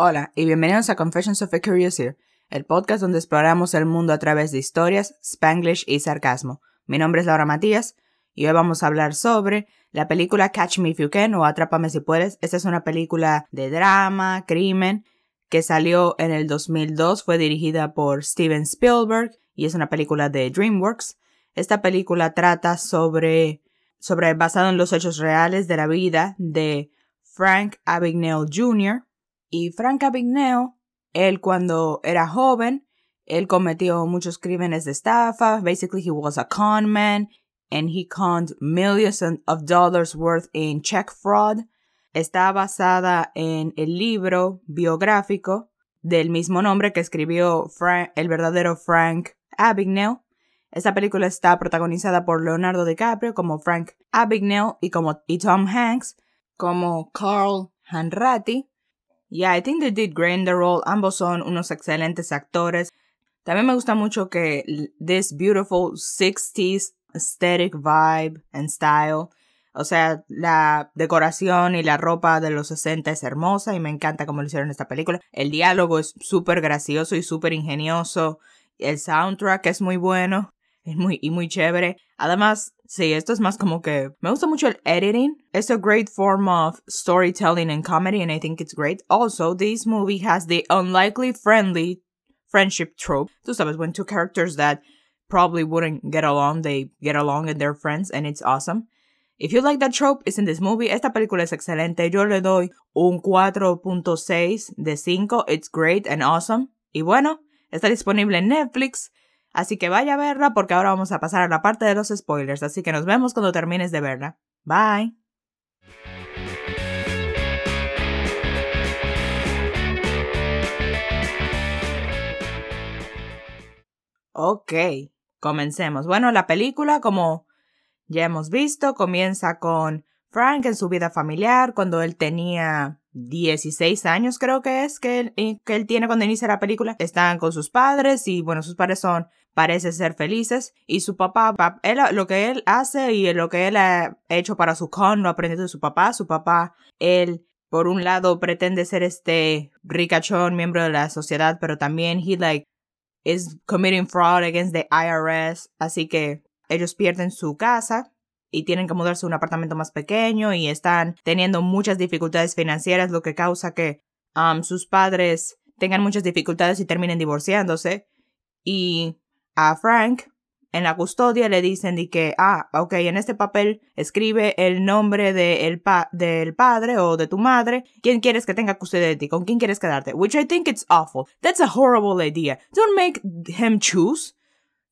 Hola y bienvenidos a Confessions of a Curious Ear, el podcast donde exploramos el mundo a través de historias, spanglish y sarcasmo. Mi nombre es Laura Matías y hoy vamos a hablar sobre la película Catch Me If You Can o Atrápame Si Puedes. Esta es una película de drama, crimen, que salió en el 2002, fue dirigida por Steven Spielberg y es una película de DreamWorks. Esta película trata sobre, sobre basado en los hechos reales de la vida de Frank Abagnale Jr., y Frank Abagnale, él cuando era joven, él cometió muchos crímenes de estafa. Basically, he was a con man and he conned millions of dollars worth in check fraud. Está basada en el libro biográfico del mismo nombre que escribió el verdadero Frank Abagnale. Esta película está protagonizada por Leonardo DiCaprio como Frank Abagnale y, como, y Tom Hanks como Carl Hanratty. Yeah, I think they did great in the role. Ambos son unos excelentes actores. También me gusta mucho que this beautiful 60s aesthetic vibe and style. O sea, la decoración y la ropa de los 60 es hermosa y me encanta cómo lo hicieron esta película. El diálogo es súper gracioso y súper ingenioso. El soundtrack es muy bueno muy, y muy chévere. Además, sí, esto es más como que me gusta mucho el editing. It's a great form of storytelling and comedy, and I think it's great. Also, this movie has the unlikely friendly friendship trope. Tú sabes, when two characters that probably wouldn't get along, they get along and they're friends, and it's awesome. If you like that trope, it's in this movie. Esta película es excelente. Yo le doy un 4.6 de 5. It's great and awesome. Y bueno, está disponible en Netflix. Así que vaya a verla porque ahora vamos a pasar a la parte de los spoilers, así que nos vemos cuando termines de verla. Bye. Ok, comencemos. Bueno, la película, como ya hemos visto, comienza con Frank en su vida familiar, cuando él tenía 16 años creo que es que él, que él tiene cuando inicia la película. Están con sus padres y bueno, sus padres son parece ser felices y su papá, él, lo que él hace y lo que él ha hecho para su con lo aprendió de su papá. Su papá, él por un lado pretende ser este ricachón miembro de la sociedad, pero también he like is committing fraud against the IRS, así que ellos pierden su casa y tienen que mudarse a un apartamento más pequeño y están teniendo muchas dificultades financieras, lo que causa que um, sus padres tengan muchas dificultades y terminen divorciándose. Y a Frank en la custodia le dicen de que, ah, ok, en este papel escribe el nombre de pa del padre o de tu madre. ¿Quién quieres que tenga custodia de ti? ¿Con quién quieres quedarte? Which I think it's awful. That's a horrible idea. Don't make him choose.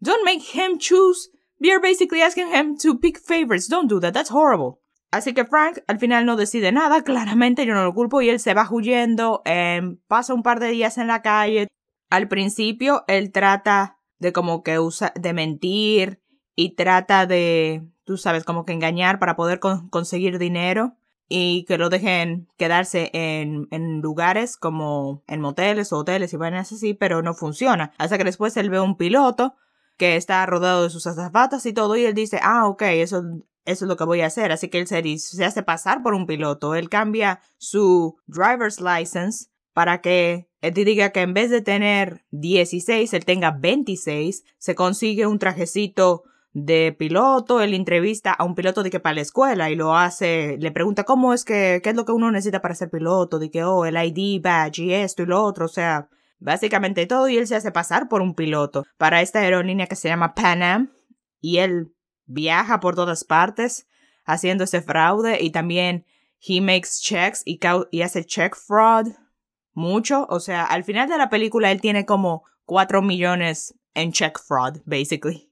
Don't make him choose. You're basically asking him to pick favorites. Don't do that. That's horrible. Así que Frank al final no decide nada, claramente yo no lo culpo y él se va huyendo, eh, pasa un par de días en la calle. Al principio él trata de como que usa, de mentir y trata de, tú sabes, como que engañar para poder conseguir dinero y que lo dejen quedarse en, en, lugares como en moteles o hoteles y vainas así, pero no funciona. Hasta que después él ve un piloto que está rodado de sus azafatas y todo y él dice, ah, ok, eso, eso es lo que voy a hacer. Así que él se, se hace pasar por un piloto. Él cambia su driver's license para que él diga que en vez de tener 16, él tenga 26, se consigue un trajecito de piloto, él entrevista a un piloto de que para la escuela y lo hace, le pregunta cómo es que, qué es lo que uno necesita para ser piloto, de que, oh, el ID badge y esto y lo otro, o sea, básicamente todo y él se hace pasar por un piloto para esta aerolínea que se llama Pan Am y él viaja por todas partes haciendo ese fraude y también he makes checks y, y hace check fraud mucho. O sea, al final de la película él tiene como 4 millones en check fraud, basically.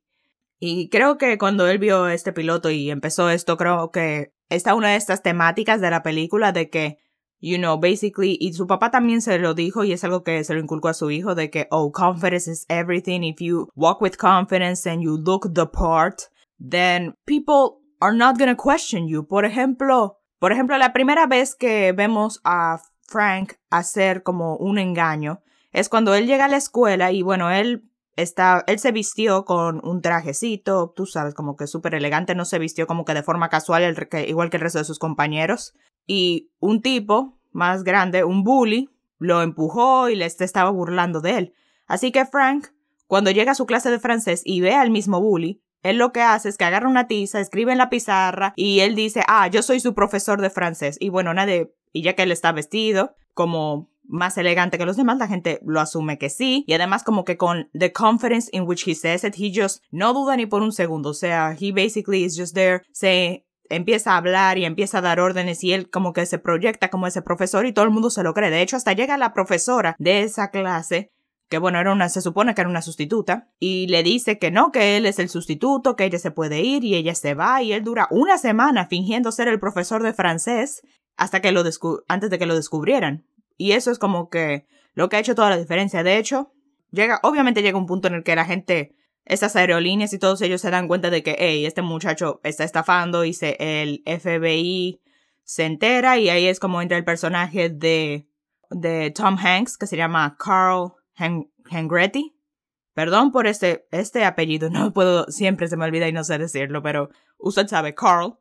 Y creo que cuando él vio este piloto y empezó esto, creo que está una de estas temáticas de la película de que, you know, basically, y su papá también se lo dijo y es algo que se lo inculcó a su hijo de que, oh, confidence is everything. If you walk with confidence and you look the part, then people are not gonna question you. Por ejemplo, por ejemplo, la primera vez que vemos a Frank hacer como un engaño es cuando él llega a la escuela y bueno, él está, él se vistió con un trajecito, tú sabes, como que súper elegante, no se vistió como que de forma casual, igual que el resto de sus compañeros. Y un tipo más grande, un bully, lo empujó y le estaba burlando de él. Así que Frank, cuando llega a su clase de francés y ve al mismo bully, él lo que hace es que agarra una tiza, escribe en la pizarra y él dice, ah, yo soy su profesor de francés. Y bueno, nadie, y ya que él está vestido como más elegante que los demás, la gente lo asume que sí. Y además como que con the confidence in which he says it, he just no duda ni por un segundo. O sea, he basically is just there, se empieza a hablar y empieza a dar órdenes y él como que se proyecta como ese profesor y todo el mundo se lo cree. De hecho, hasta llega la profesora de esa clase que bueno, era una, se supone que era una sustituta, y le dice que no, que él es el sustituto, que ella se puede ir y ella se va, y él dura una semana fingiendo ser el profesor de francés hasta que lo antes de que lo descubrieran. Y eso es como que lo que ha hecho toda la diferencia. De hecho, llega, obviamente llega un punto en el que la gente estas aerolíneas y todos ellos se dan cuenta de que, hey, este muchacho está estafando y se, el FBI se entera y ahí es como entra el personaje de, de Tom Hanks que se llama Carl Hengretti. Perdón por este, este apellido, no puedo, siempre se me olvida y no sé decirlo, pero usted sabe, Carl.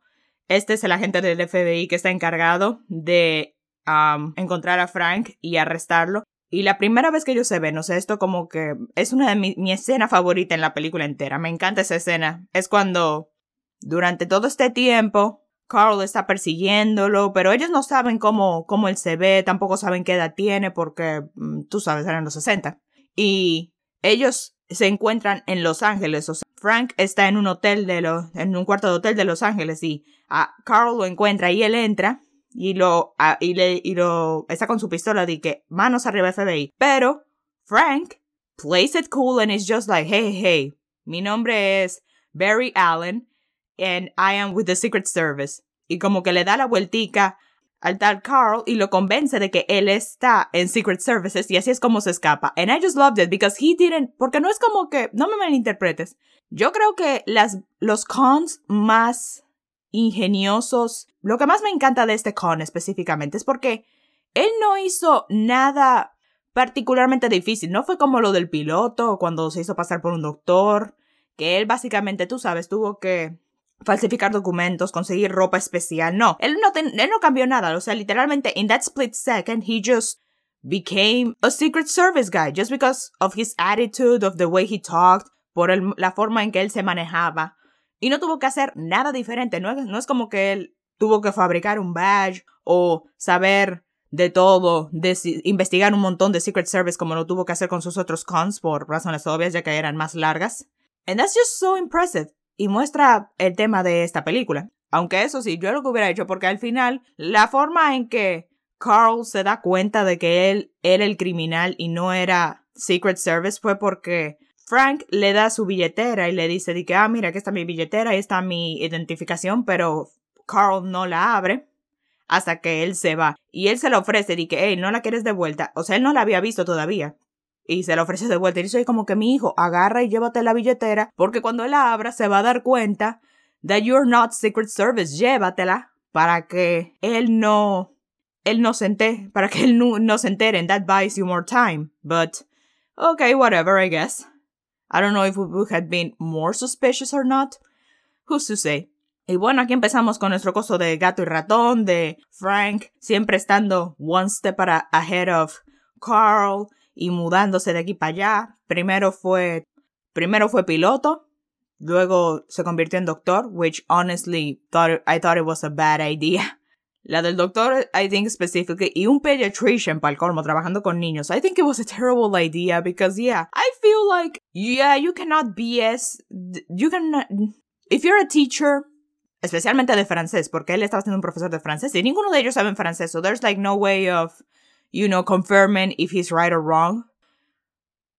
Este es el agente del FBI que está encargado de um, encontrar a Frank y arrestarlo. Y la primera vez que ellos se ven, o sea, esto como que es una de mi, mi escena favorita en la película entera. Me encanta esa escena. Es cuando durante todo este tiempo Carl está persiguiéndolo, pero ellos no saben cómo, cómo él se ve, tampoco saben qué edad tiene, porque mm, tú sabes, eran los 60. Y ellos se encuentran en Los Ángeles, o sea, Frank está en un hotel de los, en un cuarto de hotel de Los Ángeles y a Carl lo encuentra y él entra y lo, y le, y lo, está con su pistola de que manos arriba FBI. Pero Frank plays it cool and is just like, hey, hey, mi nombre es Barry Allen and I am with the Secret Service. Y como que le da la vueltica al tal Carl y lo convence de que él está en Secret Services y así es como se escapa. And I just loved it because he didn't, porque no es como que, no me malinterpretes. Yo creo que las, los cons más ingeniosos. Lo que más me encanta de este con específicamente es porque él no hizo nada particularmente difícil. No fue como lo del piloto cuando se hizo pasar por un doctor, que él básicamente, tú sabes, tuvo que falsificar documentos, conseguir ropa especial. No, él no, él no cambió nada. O sea, literalmente, in that split second, he just became a Secret Service guy just because of his attitude, of the way he talked, por la forma en que él se manejaba. Y no tuvo que hacer nada diferente. No no es como que él tuvo que fabricar un badge o saber de todo, investigar un montón de Secret Service como lo tuvo que hacer con sus otros cons por razones obvias ya que eran más largas. And that's just so impressive. Y muestra el tema de esta película. Aunque eso sí, yo lo que hubiera hecho porque al final la forma en que Carl se da cuenta de que él era el criminal y no era Secret Service fue porque Frank le da su billetera y le dice de que, ah, mira, aquí está mi billetera, ahí está mi identificación, pero Carl no la abre hasta que él se va. Y él se la ofrece y que, hey, no la quieres de vuelta. O sea, él no la había visto todavía. Y se la ofrece de vuelta. Y soy como que mi hijo, agarra y llévate la billetera, porque cuando él la abra se va a dar cuenta that you're not Secret Service. Llévatela para que él no, él no se entere, para que él no, no se entere. And that buys you more time. But, okay, whatever, I guess. I don't know if we had been more suspicious or not. Who's to say? Y bueno, aquí empezamos con nuestro coso de gato y ratón, de Frank siempre estando one step ahead of Carl y mudándose de aquí para allá. Primero fue, primero fue piloto, luego se convirtió en doctor, which honestly thought, I thought it was a bad idea. La del doctor, I think specifically, y un pediatrician para colmo, trabajando con niños. I think it was a terrible idea because, yeah, I feel like, yeah, you cannot BS, you can, if you're a teacher, especialmente de francés, porque él estaba siendo un profesor de francés y ninguno de ellos sabe francés, so there's like no way of, you know, confirming if he's right or wrong.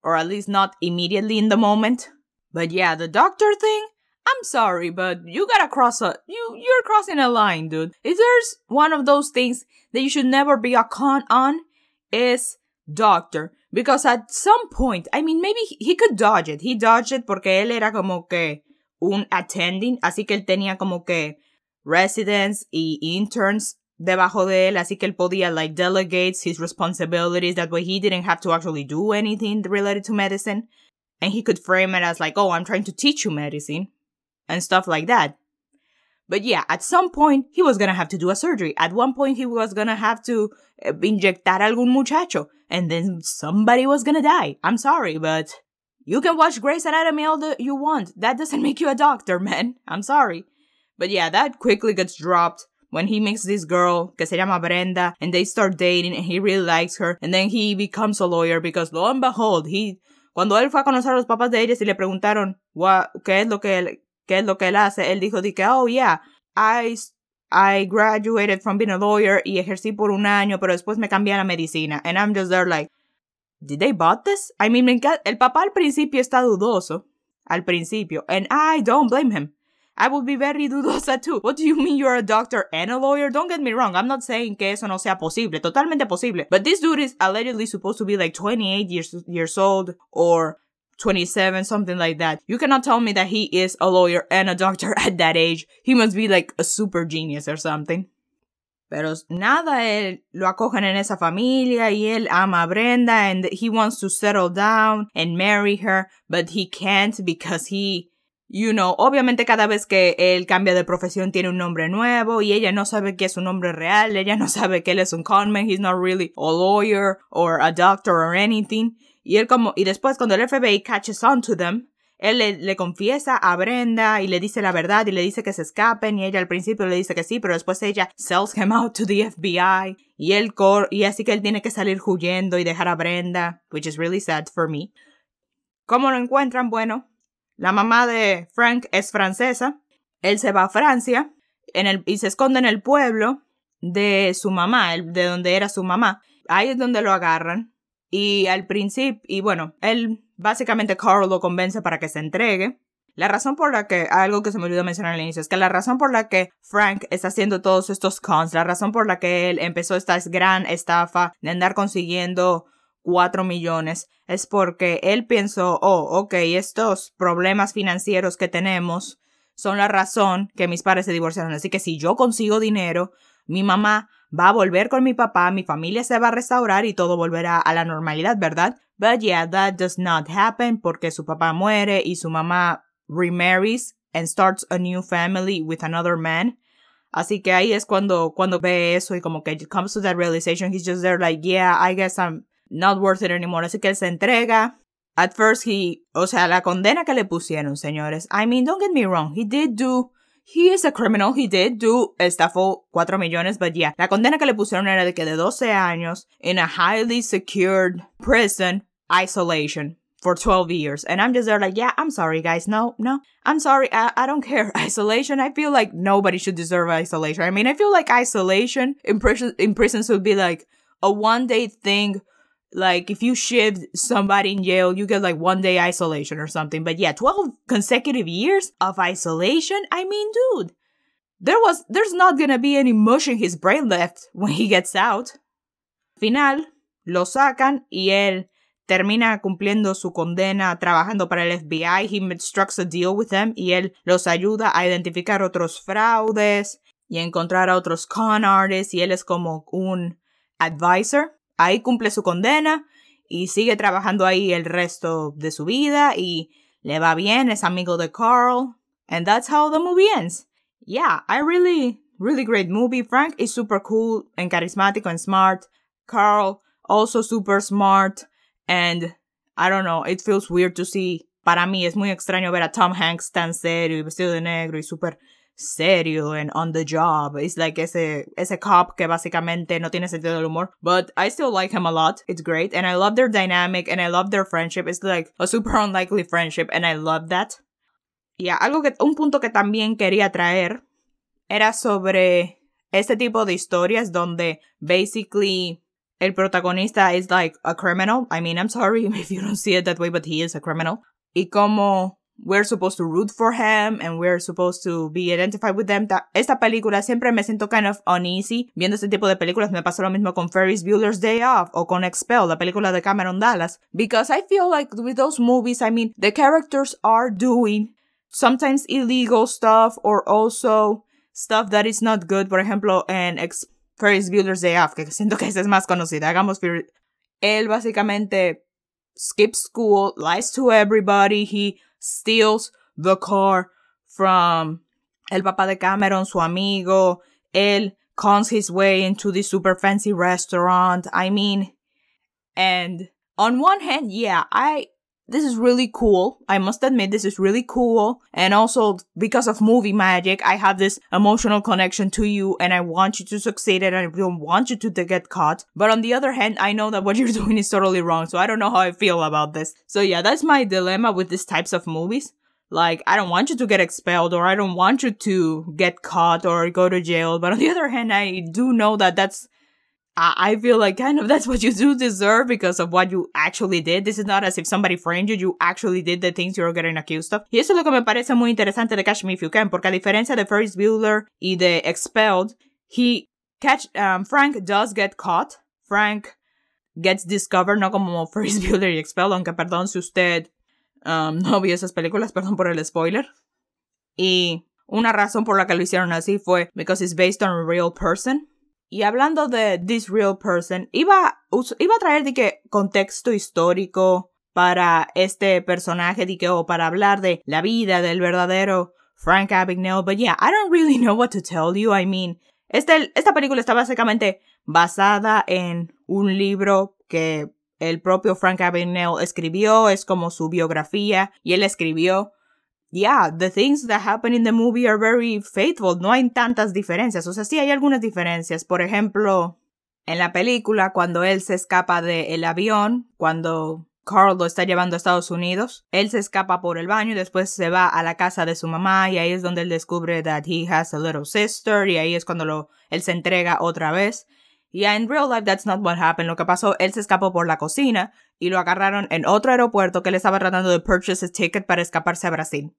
Or at least not immediately in the moment. But yeah, the doctor thing, I'm sorry, but you gotta cross a you you're crossing a line, dude. If there's one of those things that you should never be a con on, is doctor. Because at some point, I mean, maybe he could dodge it. He dodged it porque él era como que un attending, así que él tenía como que residents y interns debajo de él, así que él podía like delegate his responsibilities. That way he didn't have to actually do anything related to medicine. And he could frame it as like, oh, I'm trying to teach you medicine and stuff like that. But yeah, at some point he was gonna have to do a surgery. At one point he was gonna have to uh, inyectar algún muchacho. And then somebody was gonna die. I'm sorry, but you can watch Grey's Anatomy all the you want. That doesn't make you a doctor, man. I'm sorry. But yeah, that quickly gets dropped when he meets this girl que se llama Brenda and they start dating and he really likes her and then he becomes a lawyer because lo and behold, he cuando él fue a conocer a los papás de ella y le preguntaron what, qué es lo que qué es lo que él hace, él dijo que, oh yeah, I, I graduated from being a lawyer y ejercí por un año, pero después me cambié a la medicina. And I'm just there like, did they bought this? I mean, el papá al principio está dudoso. Al principio. And I don't blame him. I would be very dudosa too. What do you mean you're a doctor and a lawyer? Don't get me wrong. I'm not saying que eso no sea posible. Totalmente posible. But this dude is allegedly supposed to be like 28 years, years old or 27, something like that. You cannot tell me that he is a lawyer and a doctor at that age. He must be like a super genius or something. Pero nada, él lo acogen en esa familia y él ama a Brenda and he wants to settle down and marry her, but he can't because he you know, obviamente cada vez que él cambia de profesión tiene un nombre nuevo y ella no sabe qué es un nombre real, ella no sabe que él es un conman, he's not really a lawyer or a doctor or anything. Y él como, y después cuando el FBI catches on to them, él le, confiesa a Brenda y le dice la verdad y le dice que se escapen y ella al principio le dice que sí, pero después ella sells him out to the FBI y él cor y así que él tiene que salir huyendo y dejar a Brenda, which is really sad for me. ¿Cómo lo encuentran? Bueno, la mamá de Frank es francesa. Él se va a Francia en el, y se esconde en el pueblo de su mamá, de donde era su mamá. Ahí es donde lo agarran. Y al principio, y bueno, él básicamente Carl lo convence para que se entregue. La razón por la que, algo que se me olvidó mencionar al inicio, es que la razón por la que Frank está haciendo todos estos cons, la razón por la que él empezó esta gran estafa de andar consiguiendo 4 millones es porque él pensó, oh, ok, estos problemas financieros que tenemos son la razón que mis padres se divorciaron. Así que si yo consigo dinero, mi mamá va a volver con mi papá, mi familia se va a restaurar y todo volverá a la normalidad, ¿verdad? But yeah, that does not happen porque su papá muere y su mamá remarries and starts a new family with another man. Así que ahí es cuando, cuando ve eso y como que comes to that realization, he's just there like, yeah, I guess I'm not worth it anymore. Así que él se entrega. At first he, o sea, la condena que le pusieron, señores. I mean, don't get me wrong. He did do, he is a criminal. He did do, estafó 4 millones, but yeah. La condena que le pusieron era de que de 12 años in a highly secured prison isolation for 12 years. And I'm just there like, yeah, I'm sorry, guys. No, no, I'm sorry. I, I don't care. Isolation, I feel like nobody should deserve isolation. I mean, I feel like isolation in, prison, in prisons would be like a one day thing like if you shift somebody in jail, you get like one day isolation or something. But yeah, 12 consecutive years of isolation? I mean, dude, there was, there's not gonna be any mush in his brain left when he gets out. Final, lo sacan y él termina cumpliendo su condena trabajando para el FBI. He strikes a deal with them y él los ayuda a identificar otros fraudes y encontrar a otros con artists y él es como un advisor ahí cumple su condena y sigue trabajando ahí el resto de su vida y le va bien, es amigo de Carl. And that's how the movie ends. Yeah, I really, really great movie. Frank is super cool and charismatic and smart. Carl, also super smart. And I don't know, it feels weird to see. Para mí es muy extraño ver a Tom Hanks tan serio y vestido de negro y super serio and on the job. It's like ese, ese cop que básicamente no tiene sentido del humor. But I still like him a lot. It's great. And I love their dynamic and I love their friendship. It's like a super unlikely friendship and I love that. Yeah, algo que, un punto que también quería traer era sobre este tipo de historias donde basically el protagonista is like a criminal. I mean, I'm sorry if you don't see it that way, but he is a criminal. Y como we're supposed to root for him and we're supposed to be identified with them. Esta película siempre me siento kind of uneasy viendo este tipo de películas. Me pasó lo mismo con Ferris Bueller's Day Off o con Expel, la película de Cameron Dallas. Because I feel like with those movies, I mean, the characters are doing sometimes illegal stuff or also stuff that is not good. Por ejemplo, en Ex Ferris Bueller's Day Off, que siento que esa es más conocida. Hagamos Él básicamente skips school, lies to everybody, he steals the car from el papá de Cameron, su amigo, él cons his way into this super fancy restaurant. I mean, and on one hand, yeah, I this is really cool. I must admit this is really cool. And also because of movie magic, I have this emotional connection to you and I want you to succeed and I don't want you to get caught. But on the other hand, I know that what you're doing is totally wrong. So I don't know how I feel about this. So yeah, that's my dilemma with these types of movies. Like, I don't want you to get expelled or I don't want you to get caught or go to jail. But on the other hand, I do know that that's, I, feel like kind of that's what you do deserve because of what you actually did. This is not as if somebody framed you, you actually did the things you're getting accused of. Y eso es lo que me parece muy interesante de Catch Me If You Can, porque a diferencia de Ferris Bueller y de Expelled, he, catch, um, Frank does get caught. Frank gets discovered, no como Ferris Bueller y Expelled, aunque perdón si usted Um, no vio esas películas, perdón por el spoiler. Y una razón por la que lo hicieron así fue because it's based on a real person. Y hablando de this real person, iba, iba a traer de que contexto histórico para este personaje de que, o para hablar de la vida del verdadero Frank Abagnale, but yeah, I don't really know what to tell you. I mean, este, esta película está básicamente basada en un libro que el propio Frank Abagnale escribió, es como su biografía, y él escribió, yeah, the things that happen in the movie are very faithful, no hay tantas diferencias, o sea, sí hay algunas diferencias, por ejemplo, en la película, cuando él se escapa del avión, cuando Carl lo está llevando a Estados Unidos. Él se escapa por el baño y después se va a la casa de su mamá y ahí es donde él descubre that he has a little sister y ahí es cuando lo, él se entrega otra vez. Yeah, in real life that's not what happened. Lo que pasó, él se escapó por la cocina y lo agarraron en otro aeropuerto que él estaba tratando de purchase a ticket para escaparse a Brasil.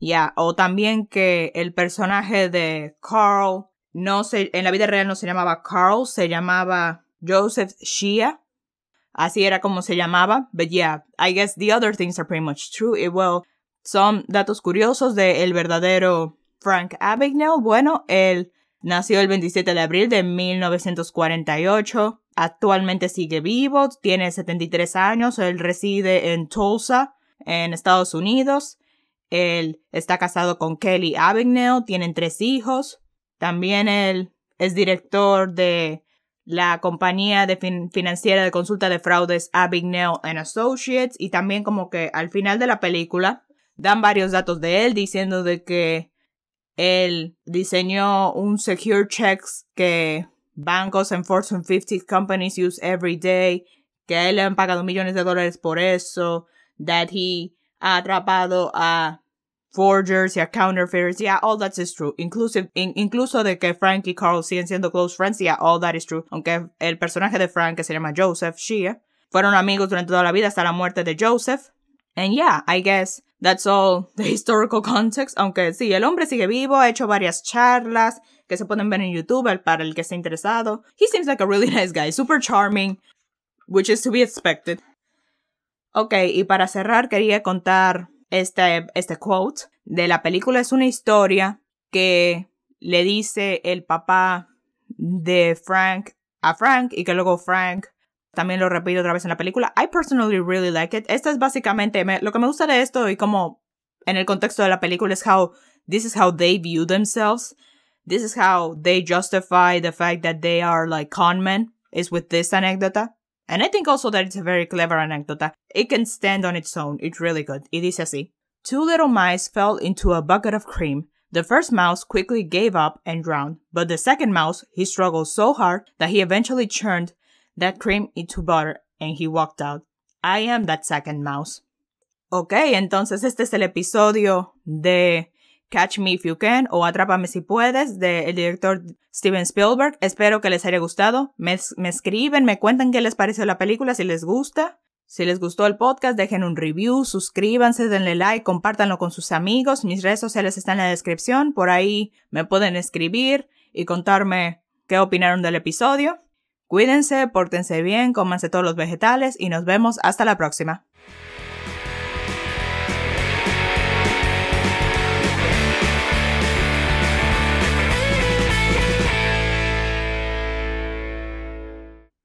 Ya, o también que el personaje de Carl no se, en la vida real no se llamaba Carl, se llamaba Joseph Shia. Así era como se llamaba. But yeah, I guess the other things are pretty much true. Y well, son datos curiosos de el verdadero Frank Abagnale. Bueno, el Nació el 27 de abril de 1948. Actualmente sigue vivo, tiene 73 años. Él reside en Tulsa, en Estados Unidos. Él está casado con Kelly Abagnale, tienen tres hijos. También él es director de la compañía de financiera de consulta de fraudes Abagnale Associates y también como que al final de la película dan varios datos de él diciendo de que él diseñó un secure checks que bancos en Fortune 50 companies use every day, que él le han pagado millones de dólares por eso, that he ha atrapado a forgers y a counterfeiters. Yeah, all that is true. Inclusive, incluso de que Frank y Carl siguen siendo close friends. Yeah, all that is true. Aunque el personaje de Frank, que se llama Joseph Shea, fueron amigos durante toda la vida hasta la muerte de Joseph. And yeah, I guess That's all the historical context. Aunque sí, el hombre sigue vivo, ha hecho varias charlas que se pueden ver en YouTube para el que esté interesado. He seems like a really nice guy, super charming, which is to be expected. Ok, y para cerrar quería contar este, este quote de la película. Es una historia que le dice el papá de Frank a Frank y que luego Frank también lo repito otra vez en la película. I personally really like it. Esto es básicamente, lo que me gusta de esto y como en el contexto de la película es how this is how they view themselves. This is how they justify the fact that they are like con men is with this anécdota. And I think also that it's a very clever anécdota. It can stand on its own. It's really good. It is así. Two little mice fell into a bucket of cream. The first mouse quickly gave up and drowned, but the second mouse, he struggled so hard that he eventually churned that cream into butter and he walked out. I am that second mouse. Ok, entonces este es el episodio de Catch Me If You Can o Atrápame Si Puedes del director Steven Spielberg. Espero que les haya gustado. Me, me, escriben, me cuentan qué les pareció la película, si les gusta. Si les gustó el podcast, dejen un review, suscríbanse, denle like, compártanlo con sus amigos. Mis redes sociales están en la descripción. Por ahí me pueden escribir y contarme qué opinaron del episodio. Cuídense, pórtense bien, cómanse todos los vegetales y nos vemos hasta la próxima.